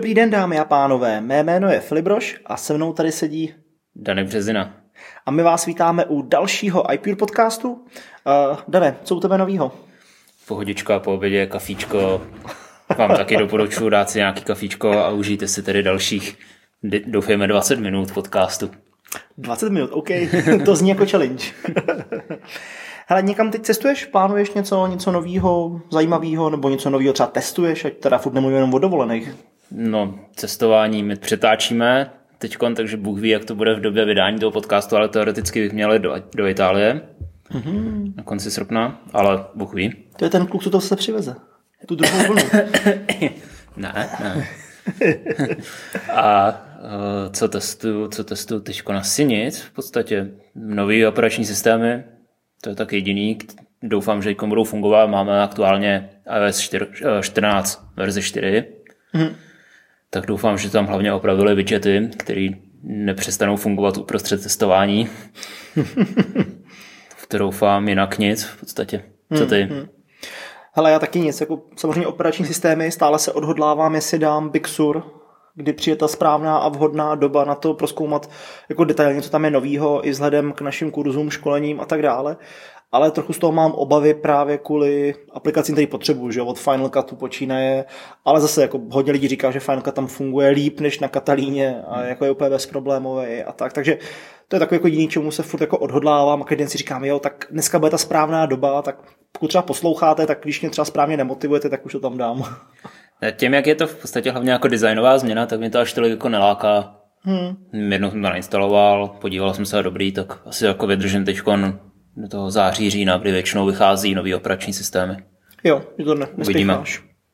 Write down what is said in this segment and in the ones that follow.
Dobrý den, dámy a pánové. Mé jméno je Filibroš a se mnou tady sedí Dany Březina. A my vás vítáme u dalšího iPure podcastu. Uh, Dane, co u tebe novýho? Pohodička po obědě, kafíčko. Vám taky doporučuji dát si nějaký kafíčko a užijte si tedy dalších, doufejme, 20 minut podcastu. 20 minut, OK, to zní jako challenge. Hele, někam teď cestuješ? Plánuješ něco, něco nového, zajímavého, nebo něco nového třeba testuješ, ať teda furt nemluvím jenom o dovolených? No, cestování my přetáčíme teď, takže Bůh ví, jak to bude v době vydání toho podcastu, ale teoreticky bych měl do, do Itálie mm-hmm. na konci srpna, ale Bůh ví. To je ten kluk, co to se přiveze. Tu druhou vlnu. ne, ne. a uh, co testuju, co testuju teď na nic, v podstatě nový operační systémy, to je tak jediný. Doufám, že budou fungovat. Máme aktuálně iOS 14 verze 4. Mm. Tak doufám, že tam hlavně opravili widgety, které nepřestanou fungovat uprostřed testování. v to doufám, jinak nic v podstatě. Co ty? Mm, mm. Hele, já taky nic. Jako, samozřejmě operační systémy, stále se odhodlávám, jestli dám Big Sur, kdy přijde ta správná a vhodná doba na to proskoumat jako detailně, co tam je novýho, i vzhledem k našim kurzům, školením a tak dále. Ale trochu z toho mám obavy právě kvůli aplikacím, které potřebuju, že od Final Cutu počínaje, ale zase jako hodně lidí říká, že Final Cut tam funguje líp než na Katalíně a jako je úplně bezproblémový a tak, takže to je takový jako jediný, čemu se furt jako odhodlávám a každý den si říkám, jo, tak dneska bude ta správná doba, tak pokud třeba posloucháte, tak když mě třeba správně nemotivujete, tak už to tam dám. Tím, jak je to v podstatě hlavně jako designová změna, tak mě to až tolik jako neláká. Hmm. Jednou jsem to nainstaloval, podíval jsem se, dobrý, tak asi jako vydržím teď do toho září, října, kdy většinou vychází nový operační systémy. Jo, že to ne,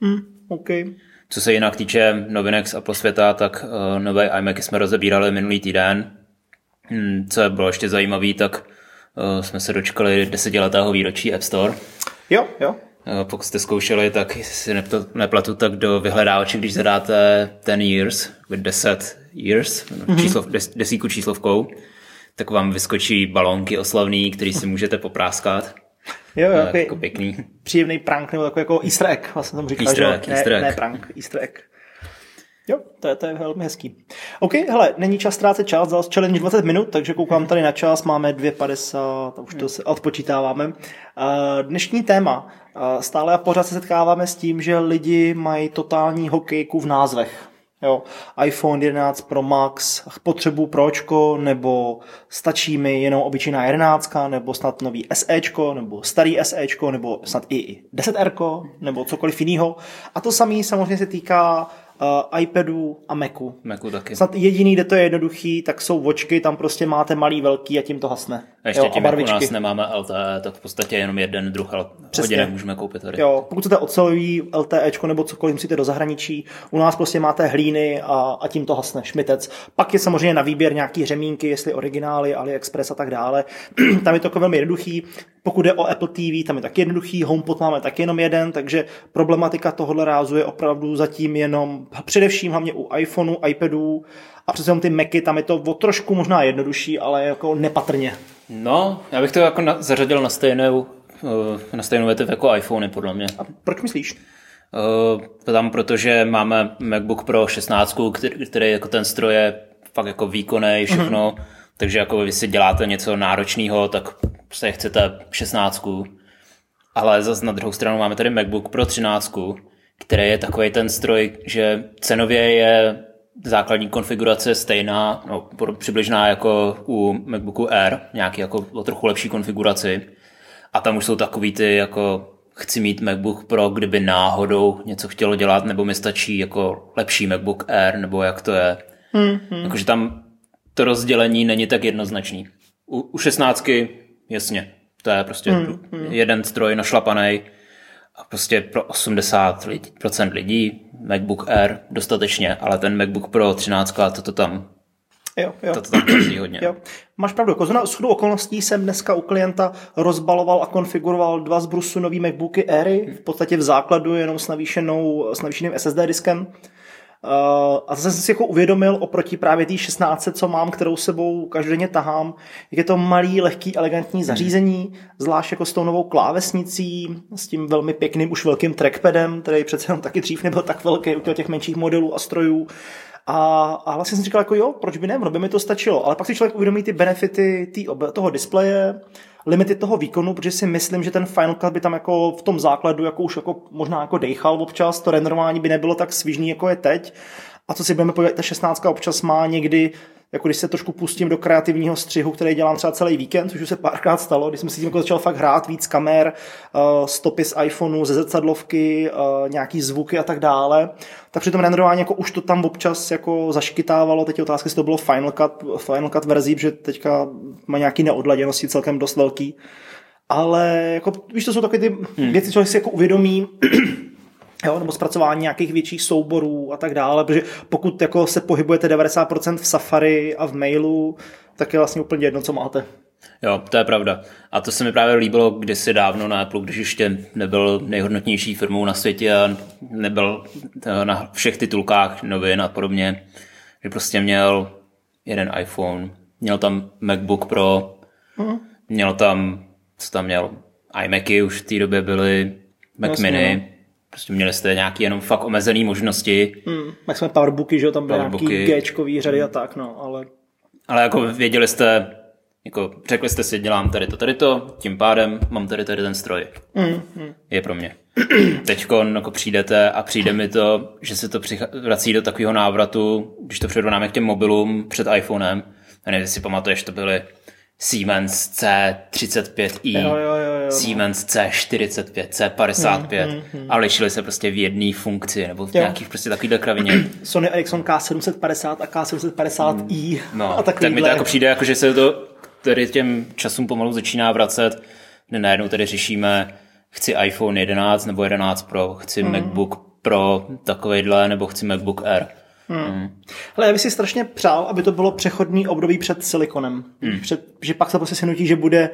Hmm, okay. Co se jinak týče novinek z Apple světa, tak uh, nové iMacy jsme rozebírali minulý týden. Hmm, co bylo ještě zajímavé, tak uh, jsme se dočkali desetiletého výročí App Store. Jo, jo. Eh, pokud jste zkoušeli, tak si neplatu, tak do vyhledávače, když zadáte ten years, 10 years, mm-hmm. číslo, des, desíku číslovkou, tak vám vyskočí balónky oslavný, který si můžete popráskat. Jo, jo, jako, jako pěkný. Příjemný prank, nebo takový jako easter egg, vlastně jsem říkal, easter egg, že? Easter egg. Ne, ne prank, easter egg. Jo, to je, to je velmi hezký. OK, hele, není čas ztrácet čas, dal challenge 20 minut, takže koukám tady na čas, máme 2.50, už to se odpočítáváme. Dnešní téma. Stále a pořád se setkáváme s tím, že lidi mají totální hokejku v názvech. Jo, iPhone 11 Pro Max, potřebu Pročko, nebo stačí mi jenom obyčejná 11, nebo snad nový SEčko, nebo starý SEčko, nebo snad i 10R, nebo cokoliv jiného. A to samé samozřejmě se týká uh, iPadu a Macu. Macu taky. Snad jediný, kde to je jednoduchý, tak jsou vočky, tam prostě máte malý, velký a tím to hasne. A ještě jo, tím, a jak u nás nemáme LTE, tak v podstatě jenom jeden druh hodinek můžeme koupit tady. Jo, pokud chcete ocelový LTE nebo cokoliv musíte do zahraničí, u nás prostě máte hlíny a, a tím to hasne, šmitec. Pak je samozřejmě na výběr nějaký řemínky, jestli originály, AliExpress a tak dále. tam je to jako velmi jednoduchý. Pokud jde o Apple TV, tam je taky jednoduchý, HomePod máme taky jenom jeden, takže problematika tohohle rázu je opravdu zatím jenom především hlavně u iPhoneu, iPadů a přece ty Macy, tam je to o trošku možná jednodušší, ale jako nepatrně. No, já bych to jako na, zařadil na stejnou, eh, na stejnou větev jako iPhony, podle mě. A proč myslíš? Uh, tam, protože máme MacBook Pro 16, který, který jako ten stroj je fakt jako výkonný, všechno, mm-hmm. takže jako vy si děláte něco náročného, tak prostě chcete 16. Ale zase na druhou stranu máme tady MacBook Pro 13, který je takový ten stroj, že cenově je základní konfigurace stejná, no, přibližná jako u MacBooku Air, nějaký jako o trochu lepší konfiguraci. A tam už jsou takový ty jako chci mít MacBook Pro, kdyby náhodou něco chtělo dělat, nebo mi stačí jako lepší MacBook Air, nebo jak to je. Mm-hmm. Jakože tam to rozdělení není tak jednoznačný. U, u 16 jasně, to je prostě mm-hmm. jeden stroj našlapaný a prostě pro 80% lidí, procent lidí MacBook Air dostatečně, ale ten MacBook Pro 13 to, to tam Jo, jo. To, to tam hodně. Jo. Máš pravdu, jako na shodu okolností jsem dneska u klienta rozbaloval a konfiguroval dva z Brusu nový MacBooky Airy, v podstatě v základu jenom s, navýšenou, s navýšeným SSD diskem. A zase jsem si jako uvědomil oproti právě té 16, co mám, kterou sebou každodenně tahám, jak je to malý, lehký, elegantní hmm. zařízení, zvlášť jako s tou novou klávesnicí, s tím velmi pěkným, už velkým trackpadem, který přece jenom taky dřív nebyl tak velký u těch menších modelů a strojů. A, a vlastně jsem říkal, jako jo, proč by ne, no by mi to stačilo. Ale pak si člověk uvědomí ty benefity tý, toho displeje, limity toho výkonu, protože si myslím, že ten Final Cut by tam jako v tom základu jako už jako možná jako dejchal občas, to renderování by nebylo tak svižný, jako je teď. A co si budeme povědět, ta 16 občas má někdy jako když se trošku pustím do kreativního střihu, který dělám třeba celý víkend, což už se párkrát stalo, když jsem si tím jako začal fakt hrát víc kamer, uh, stopy z iPhoneu, ze zrcadlovky, uh, nějaký zvuky a tak dále, tak při tom renderování jako už to tam občas jako zaškytávalo, teď je otázka, jestli to bylo Final Cut, Final Cut verzí, protože teďka má nějaký neodladěnosti celkem dost velký, ale jako, víš, to jsou takové ty hmm. věci, člověk si jako uvědomí, jo, nebo zpracování nějakých větších souborů a tak dále, protože pokud jako se pohybujete 90% v Safari a v mailu, tak je vlastně úplně jedno, co máte. Jo, to je pravda. A to se mi právě líbilo kdysi dávno na Apple, když ještě nebyl nejhodnotnější firmou na světě a nebyl eh, na všech titulkách novin a podobně, že prostě měl jeden iPhone, měl tam MacBook Pro, uh-huh. měl tam, co tam měl, iMacy už v té době byly, Mac vlastně, Mini, no Prostě měli jste nějaký jenom fakt omezený možnosti. Hmm, jak jsme powerbooky, že tam byly nějaký Gčkový řady a tak, no, ale... Ale jako věděli jste, jako řekli jste si, dělám tady to, tady to, tím pádem mám tady tady ten stroj. Mm, mm. Je pro mě. Teď jako přijdete a přijde mi to, že se to vrací do takového návratu, když to přirovnáme k těm mobilům před iPhonem. A nevím, si pamatuješ, to byly Siemens C35i, jo, jo, jo, jo, Siemens C45, C55 mm, mm, mm. a lišili se prostě v jedné funkci nebo v jo. nějakých prostě takovýhle kravině. Sony Ericsson K750 a K750i mm. no, a Tak mi to jako přijde, jako, že se to tady těm časům pomalu začíná vracet, kde najednou tady řešíme chci iPhone 11 nebo 11 Pro, chci mm. MacBook Pro takovejhle nebo chci MacBook Air. Hmm. Hmm. Hele, já bych si strašně přál, aby to bylo přechodný období před silikonem. Hmm. Před, že pak se prostě si nutí, že bude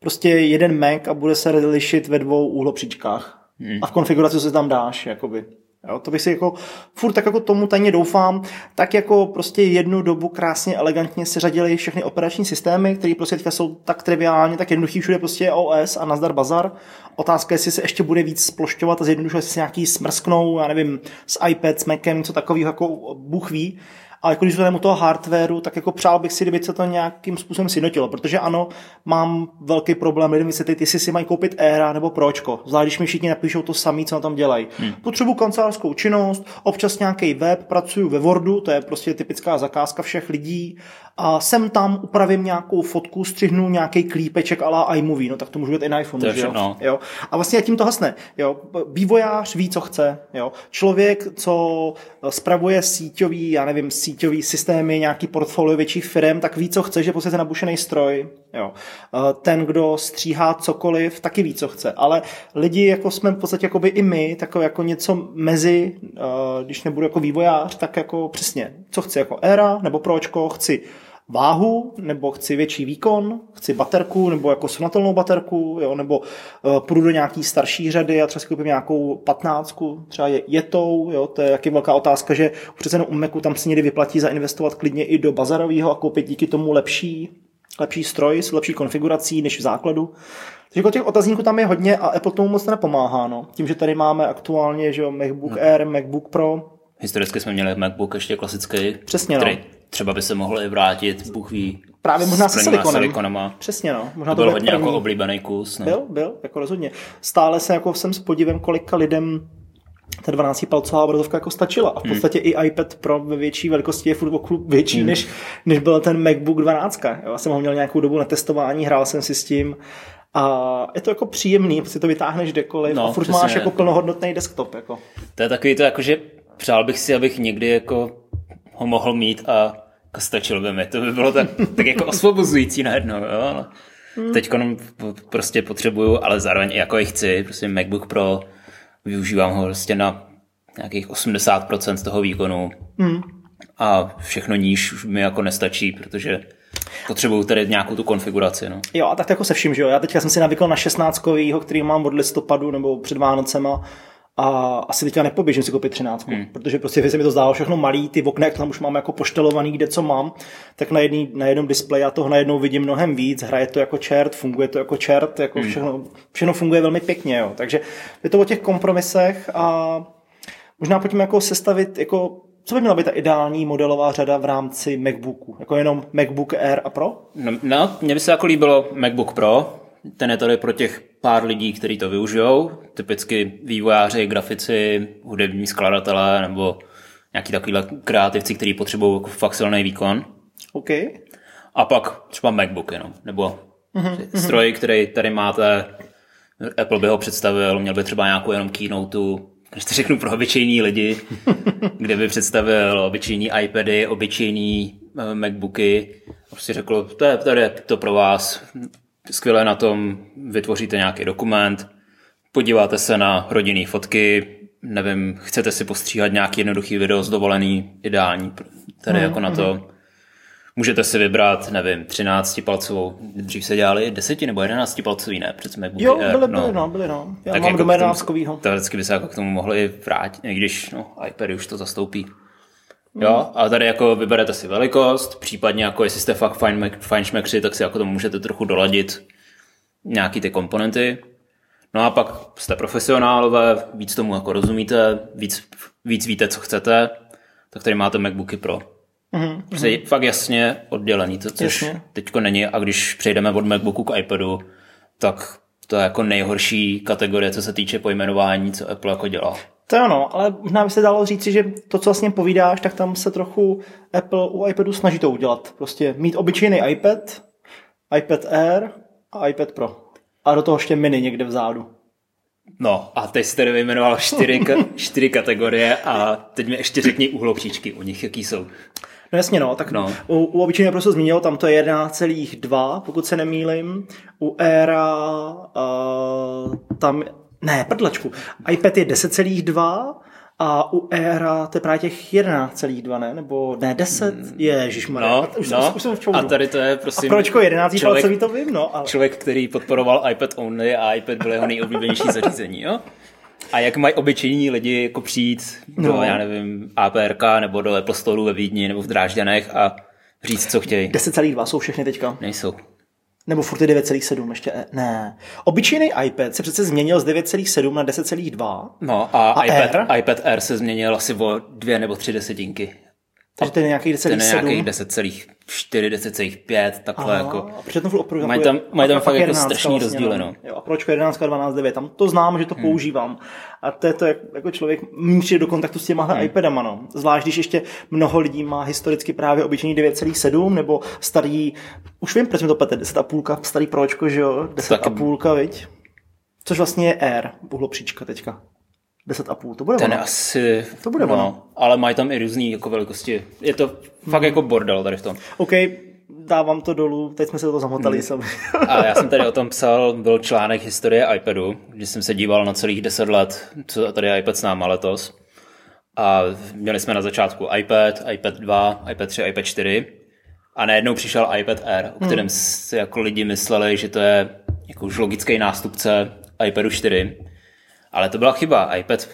prostě jeden Mac a bude se lišit ve dvou úhlopříčkách. Hmm. A v konfiguraci se tam dáš, jakoby. Jo, to bych si jako furt tak jako tomu tajně doufám, tak jako prostě jednu dobu krásně, elegantně se řadili všechny operační systémy, které prostě teďka jsou tak triviálně, tak jednoduchý, všude prostě OS a nazdar bazar. Otázka je, jestli se ještě bude víc splošťovat a zjednodušovat, jestli se nějaký smrsknou, já nevím, s iPad, s Macem, něco takového, jako Bůh ví ale jako když u toho hardwareu, tak jako přál bych si, kdyby se to nějakým způsobem sjednotilo, protože ano, mám velký problém lidem vysvětlit, jestli si mají koupit Era nebo Pročko. Zvlášť, když mi všichni napíšou to samé, co na tom dělají. Hmm. Potřebuji kancelářskou činnost, občas nějaký web, pracuji ve Wordu, to je prostě typická zakázka všech lidí a sem tam upravím nějakou fotku, střihnu nějaký klípeček ala iMovie, no tak to můžu být i na iPhone, že jo? jo? A vlastně tím to hasne, jo? Vývojář ví, co chce, jo? Člověk, co spravuje síťový, já nevím, síťový systémy, nějaký portfolio větších firm, tak ví, co chce, že prostě nabušený stroj, jo? Ten, kdo stříhá cokoliv, taky ví, co chce, ale lidi, jako jsme v podstatě jako by i my, tak jako něco mezi, když nebudu jako vývojář, tak jako přesně, co chci, jako éra nebo pročko, chci váhu, nebo chci větší výkon, chci baterku, nebo jako sunatelnou baterku, jo, nebo uh, půjdu do nějaký starší řady a třeba si koupím nějakou patnáctku, třeba je jetou, jo, to je taky velká otázka, že přece u Macu tam si někdy vyplatí zainvestovat klidně i do bazarového a koupit díky tomu lepší, lepší stroj s lepší konfigurací než v základu. Takže jako těch otazníků tam je hodně a Apple tomu moc nepomáhá. No. Tím, že tady máme aktuálně že jo, MacBook hmm. Air, MacBook Pro. Historicky jsme měli MacBook ještě klasický, Přesně, no třeba by se mohli vrátit, Bůh ví. Právě možná se silikonem. silikonama. Přesně, no. Možná to, to byl hodně jako oblíbený kus. No. Byl, byl, jako rozhodně. Stále se jako jsem s podívem, kolika lidem ta 12 palcová obrazovka jako stačila. A v hmm. podstatě hmm. i iPad Pro ve větší velikosti je furt o větší, hmm. než, než byl ten MacBook 12. Jo, já jsem ho měl nějakou dobu na testování, hrál jsem si s tím a je to jako příjemný, protože to vytáhneš kdekoliv no, a furt máš jako plnohodnotný desktop. Jako. To je takový to, jako, že přál bych si, abych někdy jako ho mohl mít a stačilo by mi. To by bylo tak, tak jako osvobozující najednou. Jo? Ale hmm. teď prostě potřebuju, ale zároveň i jako i chci. Prostě MacBook Pro využívám ho prostě na nějakých 80% toho výkonu. Hmm. A všechno níž už mi jako nestačí, protože potřebuju tady nějakou tu konfiguraci. No. Jo, a tak jako se vším, že jo. Já teďka jsem si navykl na 16 který mám od listopadu nebo před Vánocema a asi teďka nepoběžím si koupit 13, hmm. protože prostě se mi to zdálo všechno malý, ty okna, jak tam už mám jako poštelovaný, kde co mám, tak na, jedný, na jednom displeji já toho najednou vidím mnohem víc, hraje to jako čert, funguje to jako čert, jako hmm. všechno, všechno funguje velmi pěkně, jo. takže je to o těch kompromisech a možná pojďme jako sestavit, jako co by měla být ta ideální modelová řada v rámci MacBooku? Jako jenom MacBook Air a Pro? No, no mně by se jako líbilo MacBook Pro, ten je tady pro těch pár lidí, kteří to využijou, typicky vývojáři, grafici, hudební skladatelé nebo nějaký takovýhle kreativci, kteří potřebují jako fakt silný výkon. OK. A pak třeba MacBook jenom, nebo mm-hmm. stroj, který tady máte, Apple by ho představil, měl by třeba nějakou jenom keynote, když to řeknu pro obyčejní lidi, kde by představil obyčejní iPady, obyčejní eh, MacBooky, a prostě řekl, to je, tady je to pro vás, skvěle na tom vytvoříte nějaký dokument, podíváte se na rodinné fotky, nevím, chcete si postříhat nějaký jednoduchý video z dovolený, ideální, tady mm, jako na to. Mm. Můžete si vybrat, nevím, 13 palcovou, dřív se dělali 10 nebo 11 palcový, ne? Přece MacBooky jo, byly, byly, no. no, byly, no. Já tak mám jako doma 11 Teoreticky by se jako k tomu mohli vrátit, i když no, iPady už to zastoupí. Jo, a tady jako vyberete si velikost, případně jako jestli jste fakt fajn, fajn šmekři, tak si jako to můžete trochu doladit nějaký ty komponenty. No a pak jste profesionálové, víc tomu jako rozumíte, víc, víc víte, co chcete, tak tady máte MacBooky Pro. Mm-hmm. Prostě fakt jasně oddělený, to, což teďko není. A když přejdeme od MacBooku k iPadu, tak to je jako nejhorší kategorie, co se týče pojmenování, co Apple jako dělá. To ano, ale možná by se dalo říci, že to, co vlastně povídáš, tak tam se trochu Apple u iPadu snaží to udělat. Prostě mít obyčejný iPad, iPad Air a iPad Pro. A do toho ještě mini někde vzadu. No a teď jsi tady vyjmenoval čtyři, čtyři kategorie a teď mi ještě řekni uhlopříčky u nich, jaký jsou. No jasně, no, tak no. U, u obyčejného prostě zmínil, tam to je 11,2, pokud se nemýlim. U Era uh, tam ne, prdlačku. iPad je 10,2 a u Aira to je právě těch 11,2, ne? Nebo ne, 10? Hmm. Ježišmarja. No, už, no. Už, už jsem a tady to je prosím... A pročko 11 člověk, to vím, no. Ale... Člověk, který podporoval iPad only a iPad byl jeho nejoblíbenější zařízení, jo? A jak mají obyčejní lidi jako přijít no. do, já nevím, APRK nebo do Apple Store ve Vídni nebo v Drážďanech a říct, co chtějí. 10,2 jsou všechny teďka. Nejsou. Nebo furt je 9,7 ještě, e, ne. Obyčejný iPad se přece změnil z 9,7 na 10,2. No a, a iPad, Air? iPad Air se změnil asi o dvě nebo tři desetinky. Takže ten je nějaký 10,7? Ten je nějaký 10,4, 10,5, takhle Aha, jako. A furt opravdu mají tam, mají tam fakt jako strašný vlastně, rozdíly, no. Jo, a proč 11, 12, 9, tam to znám, že to hmm. používám. A to je to, jak, jako člověk přijde do kontaktu s těma hmm. iPadama, no. Zvlášť, když ještě mnoho lidí má historicky právě obyčejný 9,7 nebo starý, už vím, proč mi to pete, 10,5, starý pročko, že jo, 10,5, viď? Což vlastně je Air, uhlopříčka teďka. 10,5, to bude Ten ono. asi, to bude no, ono. ale mají tam i různé jako velikosti. Je to fakt jako bordel tady v tom. OK, dávám to dolů, teď jsme se to zamotali hmm. sami. A já jsem tady o tom psal, byl článek historie iPadu, když jsem se díval na celých 10 let, co tady iPad s náma letos. A měli jsme na začátku iPad, iPad 2, iPad 3, iPad 4 a najednou přišel iPad Air, o kterém hmm. si jako lidi mysleli, že to je jako už logický nástupce iPadu 4 ale to byla chyba. iPad,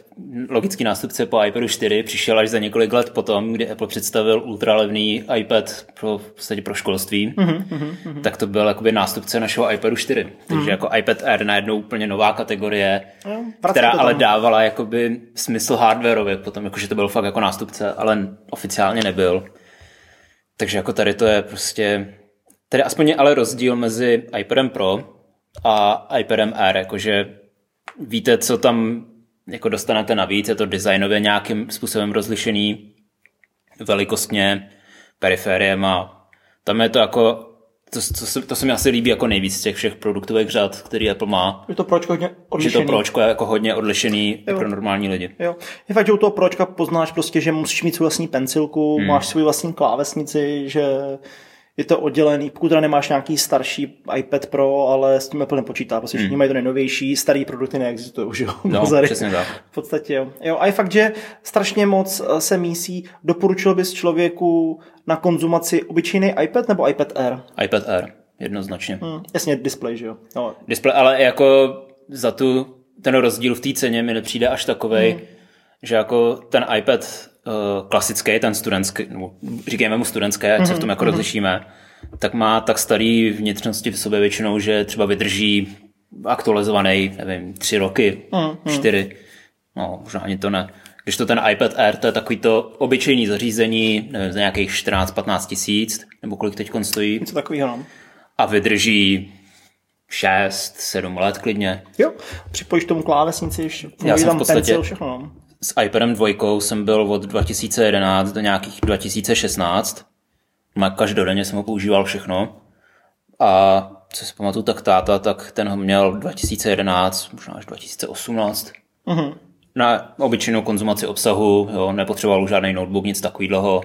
logický nástupce po iPadu 4, přišel až za několik let potom, kdy Apple představil ultralevný iPad pro, v podstatě pro školství, mm-hmm, mm-hmm. tak to byl jakoby nástupce našeho iPadu 4. Takže mm-hmm. jako iPad Air najednou úplně nová kategorie, no, která ale dávala jakoby smysl hardwareově potom, jakože to byl fakt jako nástupce, ale oficiálně nebyl. Takže jako tady to je prostě, tady aspoň je ale rozdíl mezi iPadem Pro a iPadem Air, jakože víte, co tam jako dostanete navíc, je to designově nějakým způsobem rozlišený velikostně, perifériem a tam je to jako to, to, se, to se mi asi líbí jako nejvíc z těch všech produktových řad, který Apple má. Je to pročko hodně odlišený. Že to pročko je jako hodně odlišený jo. pro normální lidi. Jo. Je fakt, že u toho pročka poznáš prostě, že musíš mít svou vlastní pencilku, hmm. máš svůj vlastní klávesnici, že je to oddělený, pokud teda nemáš nějaký starší iPad Pro, ale s tím Apple nepočítá, prostě všichni hmm. mají to nejnovější, starý produkty neexistují už, jo. No, přesně tak. V podstatě, jo. jo. A je fakt, že strašně moc eh, se mísí, doporučil bys člověku na konzumaci obyčejný iPad nebo iPad Air? iPad Air, jednoznačně. Hmm, jasně, display, že jo. No. Display, ale jako za tu ten rozdíl v té ceně mi nepřijde až takovej, hmm. Že jako ten iPad uh, klasický, ten studentský, nebo říkejme mu studentský, ať se v tom jako hmm. rozlišíme, tak má tak starý vnitřnosti v sobě většinou, že třeba vydrží aktualizovaný, nevím, tři roky, hmm. čtyři, no možná ani to ne. Když to ten iPad Air, to je takový to obyčejný zařízení, nevím, za nějakých 14-15 tisíc, nebo kolik teď stojí. Něco takového, no. A vydrží 6, 7 let klidně. Jo, připojíš tomu klávesnici, Já jsem v podstatě pencil, všechno. S iPadem 2 jsem byl od 2011 do nějakých 2016. Má každodenně jsem ho používal všechno. A co si pamatuju, tak táta, tak ten ho měl 2011, možná až 2018. Uh-huh. Na obyčejnou konzumaci obsahu, jo, nepotřeboval žádný notebook, nic takového.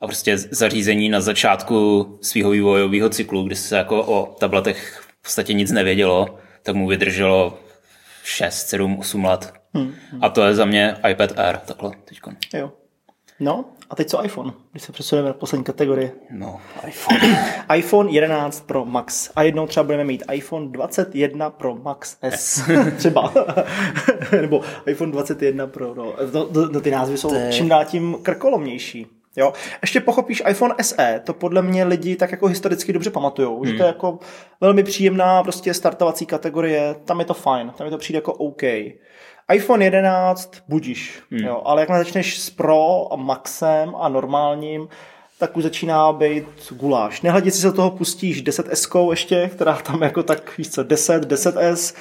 A prostě zařízení na začátku svého vývojového cyklu, kdy se jako o tabletech v podstatě nic nevědělo, tak mu vydrželo 6, 7, 8 let. Hmm, hmm. A to je za mě iPad Air, takhle teďko. Jo. No, a teď co iPhone, když se přesuneme na poslední kategorii. No, iPhone. iPhone 11 Pro Max. A jednou třeba budeme mít iPhone 21 Pro Max S. třeba. Nebo iPhone 21 Pro. No. To, to, to, ty názvy jsou čím dál tím krkolomnější. Jo. Ještě pochopíš iPhone SE, to podle mě lidi tak jako historicky dobře pamatujou, hmm. že to je jako velmi příjemná prostě startovací kategorie, tam je to fajn, tam je to přijde jako OK. iPhone 11 budíš, hmm. jo, ale jak začneš s Pro a Maxem a normálním, tak už začíná být guláš. Nehledě si se do toho pustíš 10S ještě, která tam jako tak, víš co, 10, 10S,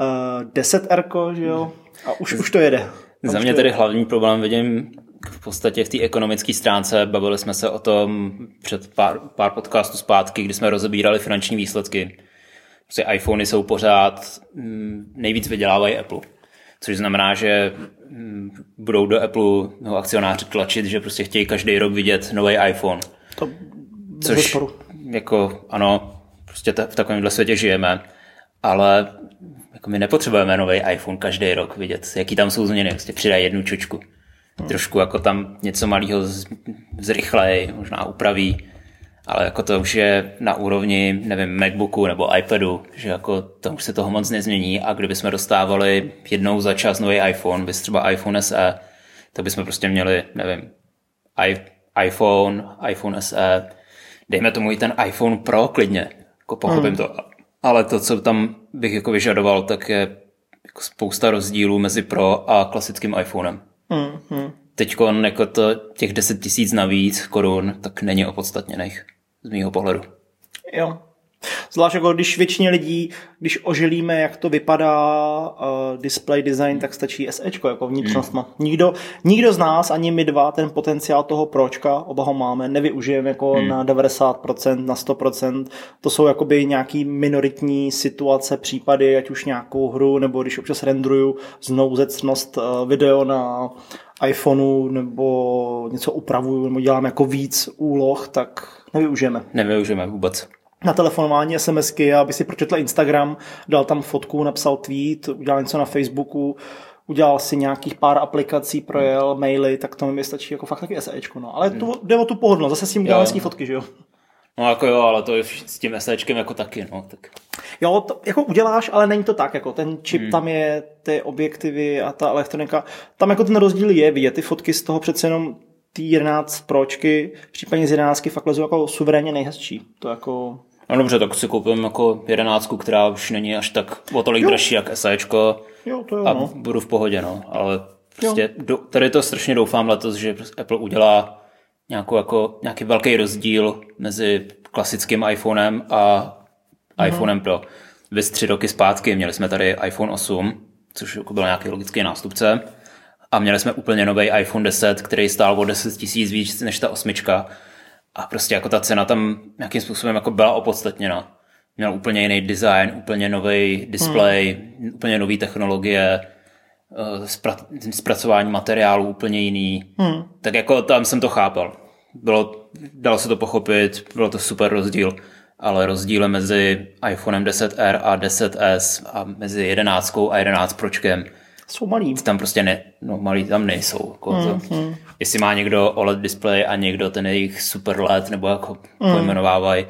uh, 10R, že jo, a už, už to jede. Za mě tedy hlavní problém vidím v podstatě v té ekonomické stránce. Bavili jsme se o tom před pár, pár podcastů zpátky, kdy jsme rozebírali finanční výsledky. Prostě iPhony jsou pořád mm, nejvíc vydělávají Apple. Což znamená, že mm, budou do Apple no, akcionáři tlačit, že prostě chtějí každý rok vidět nový iPhone. To Což jako ano, prostě v takovémhle světě žijeme, ale jako my nepotřebujeme nový iPhone každý rok vidět, jaký tam jsou změny, prostě přidají jednu čočku. Hmm. Trošku jako tam něco malého zrychlej, možná upraví, ale jako to už je na úrovni, nevím, Macbooku nebo iPadu, že jako tam už se toho moc nezmění a kdybychom dostávali jednou za čas nový iPhone, bys třeba iPhone SE, tak bychom prostě měli, nevím, iPhone, iPhone SE, dejme tomu i ten iPhone Pro klidně, jako pochopím hmm. to, ale to, co tam bych jako vyžadoval, tak je jako spousta rozdílů mezi Pro a klasickým iPhonem. Hmm, hmm. Teď jako to, těch 10 tisíc navíc korun, tak není opodstatněných z mýho pohledu. Jo. Zvlášť jako když většině lidí, když oželíme, jak to vypadá uh, display design, tak stačí SEčko jako vnitřnost. Hmm. Nikdo, nikdo z nás, ani my dva, ten potenciál toho pročka, oba ho máme, nevyužijeme jako hmm. na 90%, na 100%. To jsou jakoby nějaký minoritní situace, případy, ať už nějakou hru, nebo když občas renderuju znouzecnost uh, video na iPhoneu nebo něco upravuju nebo dělám jako víc úloh, tak nevyužijeme. Nevyužijeme vůbec. Na telefonování SMSky, aby si pročetl Instagram, dal tam fotku, napsal tweet, udělal něco na Facebooku, udělal si nějakých pár aplikací, projel maily, tak to mi stačí jako fakt taky SEčko. No. Ale to, jde o tu pohodlnost, zase s tím udělal fotky, že jo? No jako jo, ale to je s tím SEčkem jako taky, no. Tak. Jo, to jako uděláš, ale není to tak, jako ten čip hmm. tam je, ty objektivy a ta elektronika, tam jako ten rozdíl je vidět, ty fotky z toho přece jenom ty 11 pročky, případně z 11 fakt lezu jako suverénně nejhezčí. To jako... No dobře, tak si koupím jako 11, která už není až tak o tolik jo. dražší jak SEčko. Jo, to jo, a no. budu v pohodě, no. Ale prostě do, tady to strašně doufám letos, že Apple udělá nějakou, jako, nějaký velký rozdíl mezi klasickým iPhonem a mm-hmm. iPhonem Pro. Vy tři roky zpátky měli jsme tady iPhone 8, což jako byl nějaký logický nástupce. A měli jsme úplně nový iPhone 10, který stál o 10 tisíc víc než ta osmička. A prostě jako ta cena tam nějakým způsobem jako byla opodstatněna. Měl úplně jiný design, úplně nový display, hmm. úplně nové technologie, zpracování materiálu úplně jiný. Hmm. Tak jako tam jsem to chápal. Bylo, dalo se to pochopit, bylo to super rozdíl ale rozdíly mezi iPhonem 10R a 10S a mezi 11 a 11 Pročkem jsou malý. Tam prostě ne, no malý tam nejsou. Jako mm, to, mm. Jestli má někdo OLED display a někdo ten jejich super LED nebo jako mm. pojmenovávají,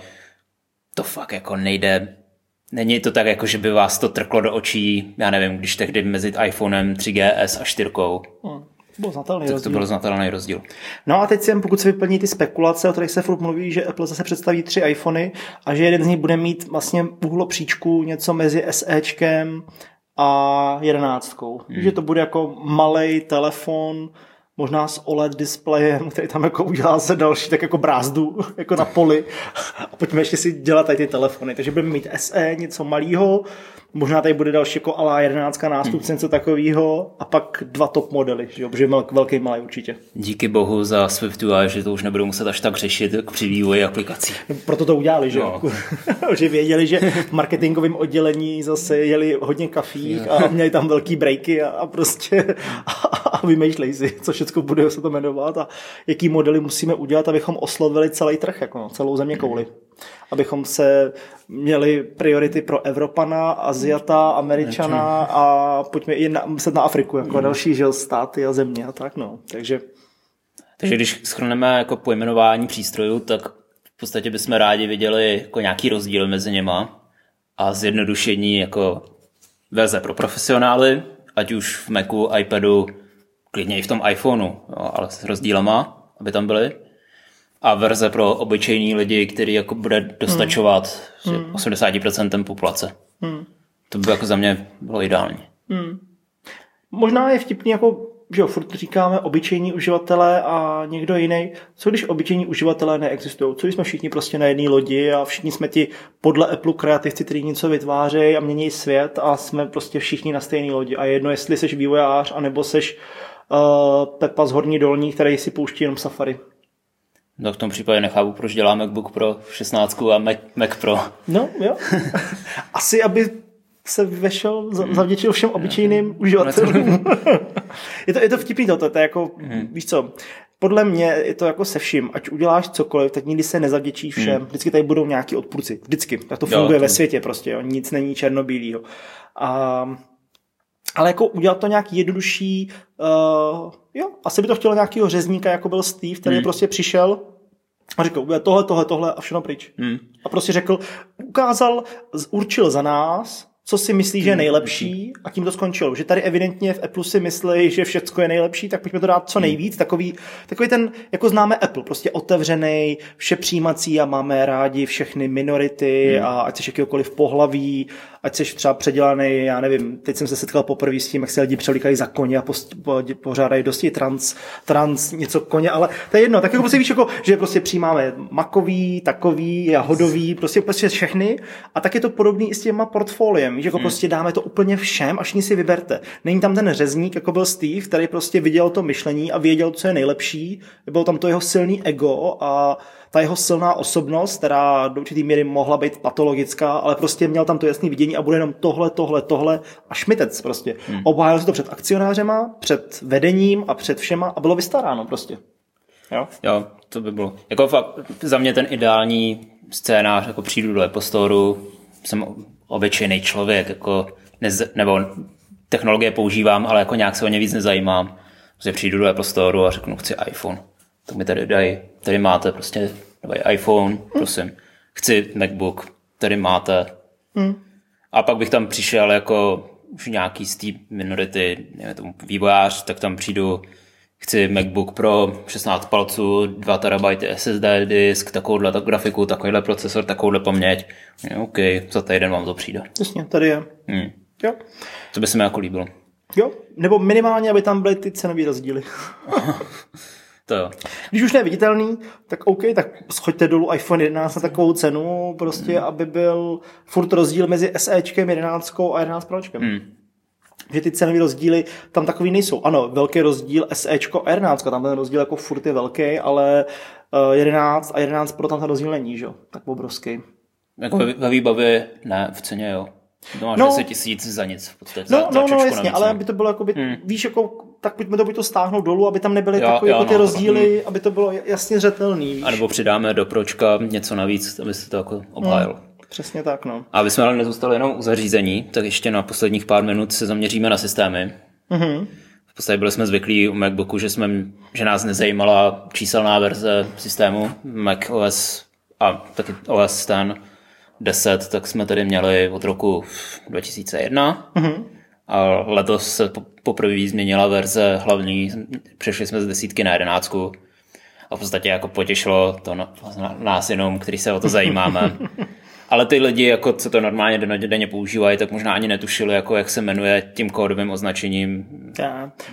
to fakt jako nejde není to tak, jako že by vás to trklo do očí, já nevím, když tehdy mezi iPhonem 3GS a 4. Hmm. To byl znatelný tak rozdíl. to byl znatelný rozdíl. No a teď si jen, pokud se vyplní ty spekulace, o kterých se furt mluví, že Apple zase představí tři iPhony a že jeden z nich bude mít vlastně uhlopříčku něco mezi SEčkem a jedenáctkou. Hmm. Že to bude jako malý telefon, možná s OLED displejem, který tam jako udělá se další tak jako brázdu, jako na poli. A pojďme ještě si dělat tady ty telefony. Takže budeme mít SE, něco malého, možná tady bude další jako ALA 11 nástupce, něco takového a pak dva top modely, že jo, protože velký malý určitě. Díky bohu za SwiftUI, že to už nebudou muset až tak řešit při vývoji aplikací. No, proto to udělali, že jo. No. že věděli, že v marketingovém oddělení zase jeli hodně kafí a měli tam velký breaky a, a prostě a, a vymýšlej si, co všechno bude se to jmenovat a jaký modely musíme udělat, abychom oslovili celý trh, jako celou země kouli abychom se měli priority pro Evropana, Aziata, Američana a pojďme i na, myslet na Afriku, jako mm. další že, státy a země a tak, no. Takže... Takže když schrneme jako pojmenování přístrojů, tak v podstatě bychom rádi viděli jako nějaký rozdíl mezi něma a zjednodušení jako verze pro profesionály, ať už v Macu, iPadu, klidně i v tom iPhoneu, jo, ale s rozdílema, aby tam byly a verze pro obyčejní lidi, který jako bude dostačovat hmm. 80% populace. Hmm. To by jako za mě bylo ideální. Hmm. Možná je vtipný jako že jo, furt říkáme obyčejní uživatelé a někdo jiný. Co když obyčejní uživatelé neexistují? Co když jsme všichni prostě na jedné lodi a všichni jsme ti podle Apple kreativci, kteří něco vytvářejí a mění svět a jsme prostě všichni na stejné lodi. A jedno, jestli jsi vývojář, anebo jsi uh, Pepa z Horní Dolní, který si pouští jenom Safari. No v tom případě nechápu, proč dělá MacBook Pro 16 a Mac, Mac Pro. No, jo. Asi, aby se vešel, zavděčil všem obyčejným uživatelům. je, to, je to vtipný to, to je jako, hmm. víš co, podle mě je to jako se vším, ať uděláš cokoliv, tak nikdy se nezavděčí všem. Hmm. Vždycky tady budou nějaký odpůrci. Vždycky. Tak to funguje jo, ve světě prostě. Jo. Nic není černobílýho. A ale jako udělat to nějak jednodušší, uh, jo, asi by to chtělo nějakého řezníka, jako byl Steve, který hmm. prostě přišel a řekl, tohle, tohle, tohle a všechno pryč. Hmm. A prostě řekl, ukázal, určil za nás, co si myslí, že je hmm. nejlepší a tím to skončilo. Že tady evidentně v Apple si myslí, že všechno je nejlepší, tak pojďme to dát co hmm. nejvíc. Takový, takový ten, jako známe Apple, prostě otevřený, vše přijímací a máme rádi všechny minority hmm. a ať se jakýkoliv pohlaví ať jsi třeba předělaný, já nevím, teď jsem se setkal poprvé s tím, jak se lidi převlíkají za koně a post, po, pořádají dosti trans, trans, něco koně, ale to je jedno, tak jako prostě víš, jako, že prostě přijímáme makový, takový, jahodový, prostě prostě všechny a tak je to podobný i s těma portfoliem, že jako hmm. prostě dáme to úplně všem a všichni si vyberte. Není tam ten řezník, jako byl Steve, který prostě viděl to myšlení a věděl, co je nejlepší, bylo tam to jeho silný ego a ta jeho silná osobnost, která do určitý míry mohla být patologická, ale prostě měl tam to jasné vidění a bude jenom tohle, tohle, tohle a šmitec prostě. Hmm. Obhájil se to před akcionářema, před vedením a před všema a bylo vystaráno prostě. Jo? Jo, to by bylo. Jako fakt, za mě ten ideální scénář, jako přijdu do Apple Store, jsem obyčejný člověk, jako nez, nebo technologie používám, ale jako nějak se o ně víc nezajímám. Prostě přijdu do Apple Store a řeknu, chci iPhone tak mi tady dají, tady máte prostě nový iPhone, prosím. Chci MacBook, tady máte. Hmm. A pak bych tam přišel jako už nějaký z té minority, nevím, tomu vývojář, tak tam přijdu, chci MacBook Pro, 16 palců, 2 TB SSD disk, takovouhle tak grafiku, takovýhle procesor, takovouhle paměť. OK, za týden vám to přijde. Jasně, tady je. Hmm. Jo. To by se mi jako líbilo. Jo, nebo minimálně, aby tam byly ty cenové rozdíly. To jo. Když už neviditelný, tak OK, tak schoďte dolů iPhone 11 na takovou cenu, prostě, hmm. aby byl furt rozdíl mezi SEčkem 11 a 11 Pročkem. Hmm. Že ty cenové rozdíly tam takový nejsou. Ano, velký rozdíl SEčko a 11, tam ten rozdíl jako furt je velký, ale 11 eh, a 11 Pro tam ten rozdíl není, že? Tak obrovský. Jako ve, ve výbavě ne, v ceně jo. To máš no, 10 tisíc za nic v podstatě. No, za, no, no, jasně, ale aby to bylo jako by, hmm. víš, jako, tak pojďme to, by to stáhnout dolů, aby tam nebyly jo, takové jo, jako ty no, rozdíly, hmm. aby to bylo jasně zřetelný. Víš? A nebo přidáme do pročka něco navíc, aby se to jako obhájil. Hmm. Přesně tak, no. A aby jsme ale nezůstali jenom u zařízení, tak ještě na posledních pár minut se zaměříme na systémy. Mm-hmm. V podstatě byli jsme zvyklí u MacBooku, že, jsme, že nás nezajímala číselná verze systému Mac OS a taky OS ten 10, tak jsme tady měli od roku 2001. Mm-hmm. A letos se poprvé změnila verze hlavní, přešli jsme z desítky na jedenáctku. A v podstatě jako potěšilo to nás jenom, který se o to zajímáme. Ale ty lidi, jako co to normálně denně používají, tak možná ani netušili, jako jak se jmenuje tím kódovým označením.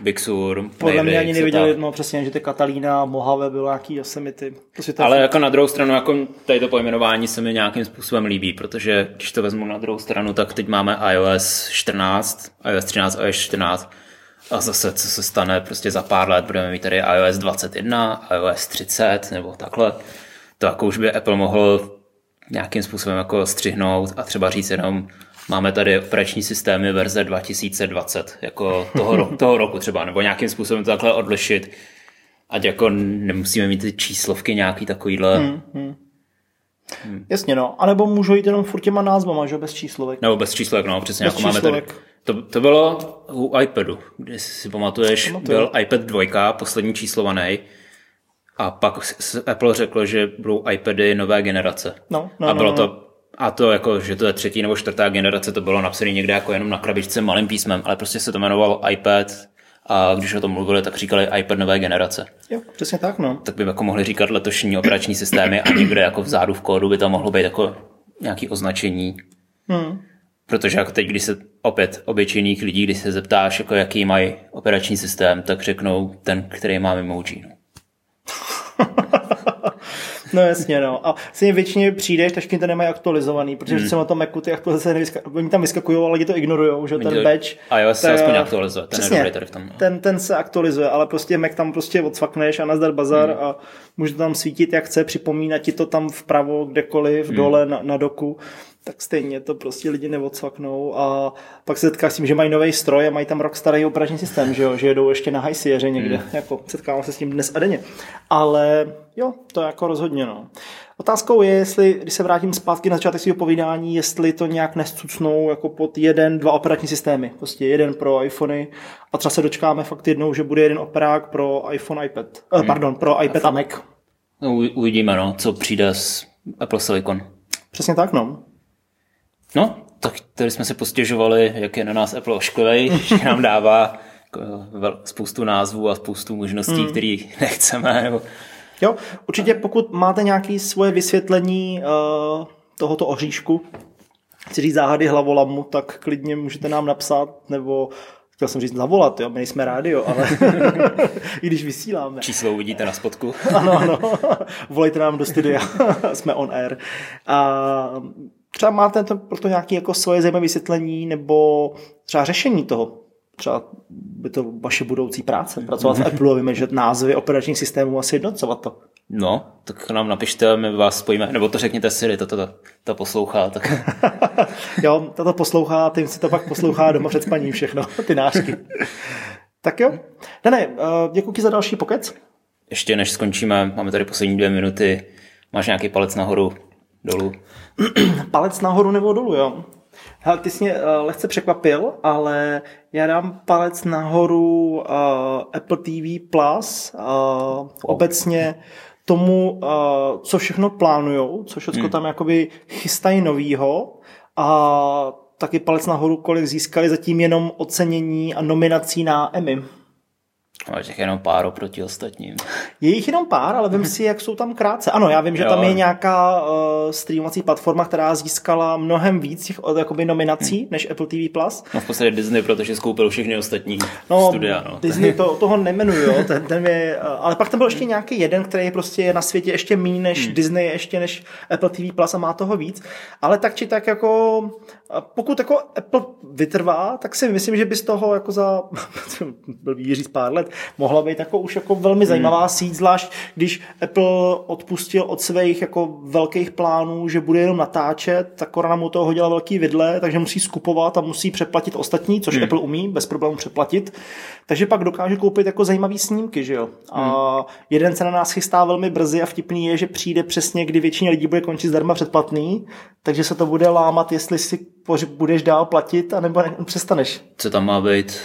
Big Sur. Podle mě ani nevěděli, no přesně, že ty Katalína, Mojave bylo nějaký Yosemite. To Ale jako na druhou stranu, jako tady to pojmenování se mi nějakým způsobem líbí, protože když to vezmu na druhou stranu, tak teď máme iOS 14, iOS 13, iOS 14 a zase, co se stane, prostě za pár let budeme mít tady iOS 21, iOS 30 nebo takhle. To jako už by Apple mohl nějakým způsobem jako střihnout a třeba říct jenom, máme tady operační systémy verze 2020, jako toho, toho roku třeba, nebo nějakým způsobem to takhle odlišit, ať jako nemusíme mít ty číslovky nějaký takovýhle. Hmm, hmm. Hmm. Jasně, no. A nebo můžou jít jenom furt těma názvama, že bez číslovek. Nebo bez číslovek, no, přesně. Bez jako máme tady, to, to bylo u iPadu, když si pamatuješ, Pamatuju. byl iPad 2, poslední číslovaný, a pak Apple řekl, že budou iPady nové generace. No, no, a bylo no, no. to a to jako, že to je třetí nebo čtvrtá generace, to bylo napsané někde jako jenom na krabičce malým písmem, ale prostě se to jmenovalo iPad a když o tom mluvili, tak říkali iPad nové generace. Jo, přesně tak, no. Tak by jako mohli říkat letošní operační systémy a někde jako vzadu v kódu by tam mohlo být jako nějaký označení. Hmm. Protože jako teď, když se opět obyčejných lidí, když se zeptáš, jako jaký mají operační systém, tak řeknou ten, který má emoji. No. no jasně, no. A si většině přijdeš, tak to nemají aktualizovaný, protože hmm. třeba na tom Macu ty aktualizace nevyskakují, oni tam vyskakují, ale lidi to ignorují, že ten batch. A jo, se aspoň aktualizuje, ten přesně, je tady v tom. No. Ten, ten se aktualizuje, ale prostě Mac tam prostě odsvakneš a nazdar bazar hmm. a může to tam svítit jak chce, připomínat ti to tam vpravo, kdekoliv, hmm. dole na, na doku tak stejně to prostě lidi neodsvaknou a pak se setká s tím, že mají nový stroj a mají tam rok starý operační systém, že, jo? že jedou ještě na high sierře někde, hmm. jako setkávám se s tím dnes a denně. Ale jo, to jako rozhodně no. Otázkou je, jestli, když se vrátím zpátky na začátek svého povídání, jestli to nějak nescucnou jako pod jeden, dva operační systémy. Prostě jeden pro iPhony a třeba se dočkáme fakt jednou, že bude jeden operák pro iPhone, iPad. Eh, hmm. Pardon, pro iPad a Mac. No, uvidíme, no, co přijde z Apple Silicon. Přesně tak, no. No, tak tady jsme se postěžovali, jak je na nás Apple ošklivý, že nám dává jako, spoustu názvů a spoustu možností, hmm. které nechceme. Nebo... Jo, určitě pokud máte nějaké svoje vysvětlení uh, tohoto oříšku, chci říct záhady hlavolamu, tak klidně můžete nám napsat, nebo chtěl jsem říct zavolat, jo, my nejsme rádio, ale i když vysíláme. Číslo uvidíte na spodku. ano, ano, volejte nám do studia, jsme on air. A třeba máte to proto nějaké jako svoje zajímavé vysvětlení nebo třeba řešení toho, třeba by to vaše budoucí práce, pracovat v Apple, vymýšlet názvy operačních systémů a sjednocovat to. No, tak nám napište, my vás spojíme, nebo to řekněte Siri, to, to, to, to poslouchá. Tak... jo, to poslouchá, tím si to pak poslouchá doma před spaním všechno, ty nářky. tak jo. Ne, ne, eh, děkuji za další pokec. Ještě než skončíme, máme tady poslední dvě minuty, máš nějaký palec nahoru, dolů? palec nahoru nebo dolů, jo. Hele, ty jsi mě uh, lehce překvapil, ale já dám palec nahoru uh, Apple TV Plus, uh, wow. obecně tomu, uh, co všechno plánujou, co všechno hmm. tam jakoby chystají novýho a taky palec nahoru, kolik získali zatím jenom ocenění a nominací na Emmy. Ale těch jenom pár oproti ostatním. Je jich jenom pár, ale vím si, jak jsou tam krátce. Ano, já vím, že jo. tam je nějaká uh, streamovací platforma, která získala mnohem víc těch jakoby nominací hmm. než Apple TV+. Plus. No v podstatě Disney, protože skoupil všechny ostatní no, studia. No. Disney to, toho nemenuju, jo. Ten, ten je, uh, ale pak tam byl ještě nějaký jeden, který je prostě na světě ještě méně než hmm. Disney, ještě než Apple TV+, Plus a má toho víc. Ale tak či tak jako pokud jako Apple vytrvá, tak si myslím, že by z toho jako za byl říct pár let mohla být jako už jako velmi hmm. zajímavá hmm. síť, zvlášť když Apple odpustil od svých jako velkých plánů, že bude jenom natáčet, tak korona mu toho hodila velký vidle, takže musí skupovat a musí přeplatit ostatní, což hmm. Apple umí bez problémů přeplatit. Takže pak dokáže koupit jako zajímavý snímky, že jo. A hmm. jeden se na nás chystá velmi brzy a vtipný je, že přijde přesně, kdy většině lidí bude končit zdarma předplatný, takže se to bude lámat, jestli si budeš dál platit, anebo ne, přestaneš. Co tam má být?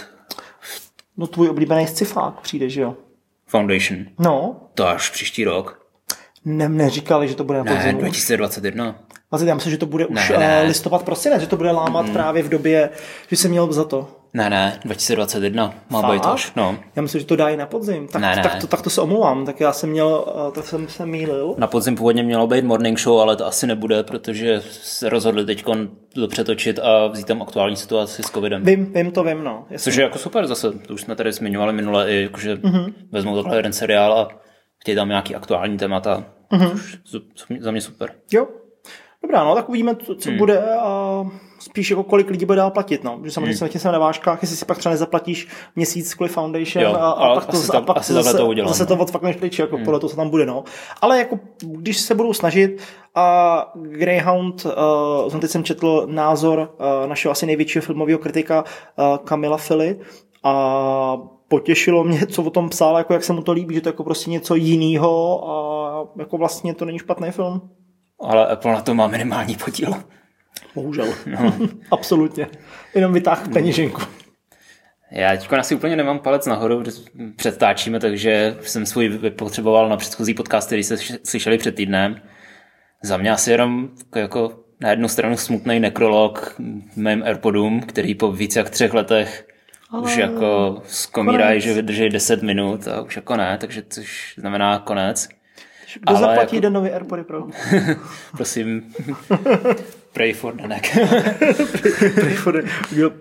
No tvůj oblíbený scifák přijde, že jo? Foundation. No. To až příští rok. Ne, neříkali, že to bude na podzimu. Ne, 2021. Vlastně já myslím, že to bude už Ne, ne. eh, listopad, prosinec, že to bude lámat právě v době, že jsem měl za to. Ne, ne, 2021 má Fakt? být už. No. Já myslím, že to dají na podzim. Tak, Ne, ne. tak, to, tak to se omlouvám, tak já jsem měl, eh, tak jsem se mýlil. Na podzim původně mělo být morning show, ale to asi nebude, protože se rozhodli teď to přetočit a vzít tam aktuální situaci s covidem. Vím, vím to, vím, no. Jasně. Což je jako super zase, to už jsme tady zmiňovali minule, i jakože Mhm. mm-hmm. vezmou takhle jeden seriál a chtějí tam nějaký aktuální témata. Mhm. Mm-hmm. Což za mě super. Jo. Dobrá, no tak uvidíme, co, co hmm. bude a spíš jako kolik lidí bude dál platit, no. Že samozřejmě hmm. jsem na vážkách, jestli si pak třeba nezaplatíš měsíc kvůli Foundation Jo, a, a, pak to, asi a tam- pak asi zase, to udělám, zase to odfakneš pryč, jako hmm. podle toho, co tam bude, no. Ale jako, když se budou snažit a Greyhound, uh, jsem teď jsem četl názor uh, našeho asi největšího filmového kritika uh, Kamila Fili a potěšilo mě, co o tom psal, jako jak se mu to líbí, že to je jako prostě něco jiného a jako vlastně to není špatný film. Ale Apple na to má minimální podíl. Bohužel. No. Absolutně. Jenom vytáh peněženku. Já teď asi úplně nemám palec nahoru, protože předtáčíme, takže jsem svůj potřeboval na předchozí podcast, který jste slyšeli před týdnem. Za mě asi jenom jako na jednu stranu smutný nekrolog mým Airpodům, který po více jak třech letech Ale... už jako skomírají, že vydrží 10 minut a už jako ne, takže což znamená konec. Kdo Ale zaplatí jako... Danovi AirPody Pro? Prosím, pray for Danek. pray for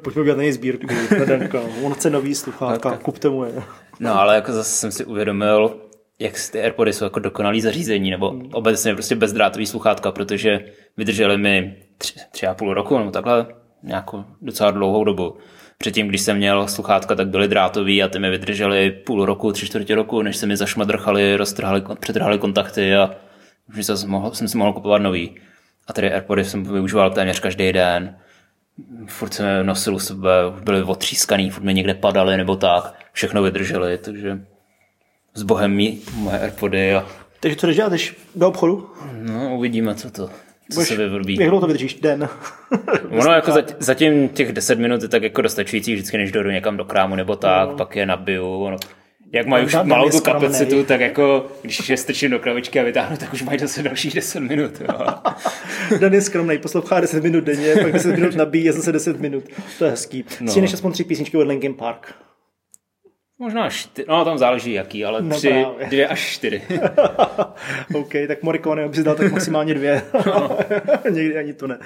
Pojďme udělat na něj sbírku na Danka. On chce nový sluchátka, kupte mu je. No ale jako zase jsem si uvědomil, jak ty AirPody jsou jako dokonalý zařízení, nebo hmm. obecně prostě bezdrátový sluchátka, protože vydrželi mi tři, tři a půl roku, nebo takhle nějakou docela dlouhou dobu. Předtím, když jsem měl sluchátka, tak byly drátový a ty mi vydrželi půl roku, tři čtvrtě roku, než se mi zašmadrchali, roztrhali, přetrhali kontakty a už jsem, mohl, jsem si mohl kupovat nový. A tady Airpody jsem využíval téměř každý den. Furt jsem je nosil u sebe, byly otřískaný, furt mi někde padaly nebo tak. Všechno vydrželi, takže s bohem mý, moje Airpody. A... Takže co jdeš dělat, jdeš do obchodu? No, uvidíme, co to co Bož, se vyvrbí. Jak dlouho to vydržíš? Den. ono jako zat, zatím těch 10 minut je tak jako dostačující, vždycky než jdu někam do krámu nebo tak, no. pak je nabiju. Ono, jak mají už malou tu kapacitu, tak jako když je strčím do kravičky a vytáhnu, tak už mají zase dalších 10 minut. Jo. Dan je skromný, poslouchá 10 minut denně, pak 10 minut nabíjí a zase 10 minut. To je hezký. No. Stíneš aspoň tři písničky od Linkin Park. Možná čtyři, no tam záleží jaký, ale no, tři, právě. dvě až čtyři. OK, tak Morricone by si dal tak maximálně dvě. No. Někdy ani to ne.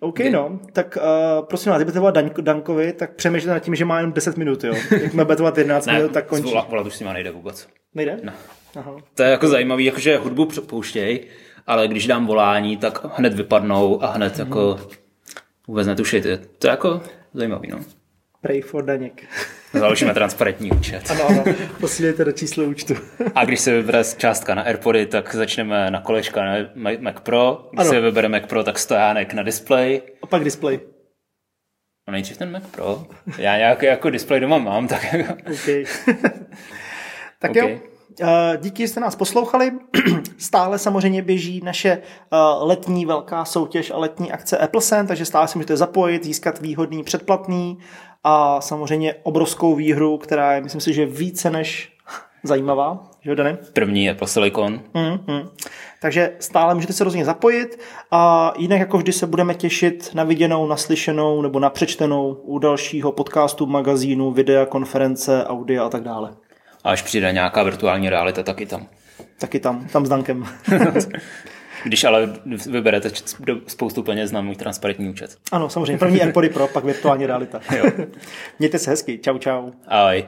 OK, Kdy? no, tak uh, prosím vás, kdybyste volat Dank, Dankovi, tak přemýšlejte nad tím, že má jenom 10 minut, jo. Jak bude volat 11 minut, tak končí. Volat, volat už s nima nejde vůbec. Nejde? No. Aha. To je jako zajímavý, jakože hudbu pouštěj, ale když dám volání, tak hned vypadnou a hned hmm. jako vůbec netušit. To je jako zajímavý, no. Pray for Daněk. Založíme transparentní účet. Ano, ano, posílejte do číslo účtu. A když se vybere částka na AirPody, tak začneme na kolečka na Mac Pro. Když ano. se vybere Mac Pro, tak stojánek na display. A pak display. No nejdřív ten Mac Pro. Já nějaký jako display doma mám, tak OK. tak okay. jo. Díky, že jste nás poslouchali. Stále samozřejmě běží naše letní velká soutěž a letní akce AppleSend, takže stále si můžete zapojit, získat výhodný předplatný a samozřejmě obrovskou výhru, která je, myslím si, že více než zajímavá. Že Dany? První Apple Silicon. Mm, mm. Takže stále můžete se rozhodně zapojit a jinak jako vždy se budeme těšit na viděnou, naslyšenou nebo na přečtenou u dalšího podcastu, magazínu, videa, konference, audio a tak dále. A až přijde nějaká virtuální realita, taky tam. Taky tam, tam s Dankem. Když ale vyberete spoustu peněz na můj transparentní účet. Ano, samozřejmě. První AirPody Pro, pak virtuální realita. Mějte se hezky. Čau, čau. Ahoj.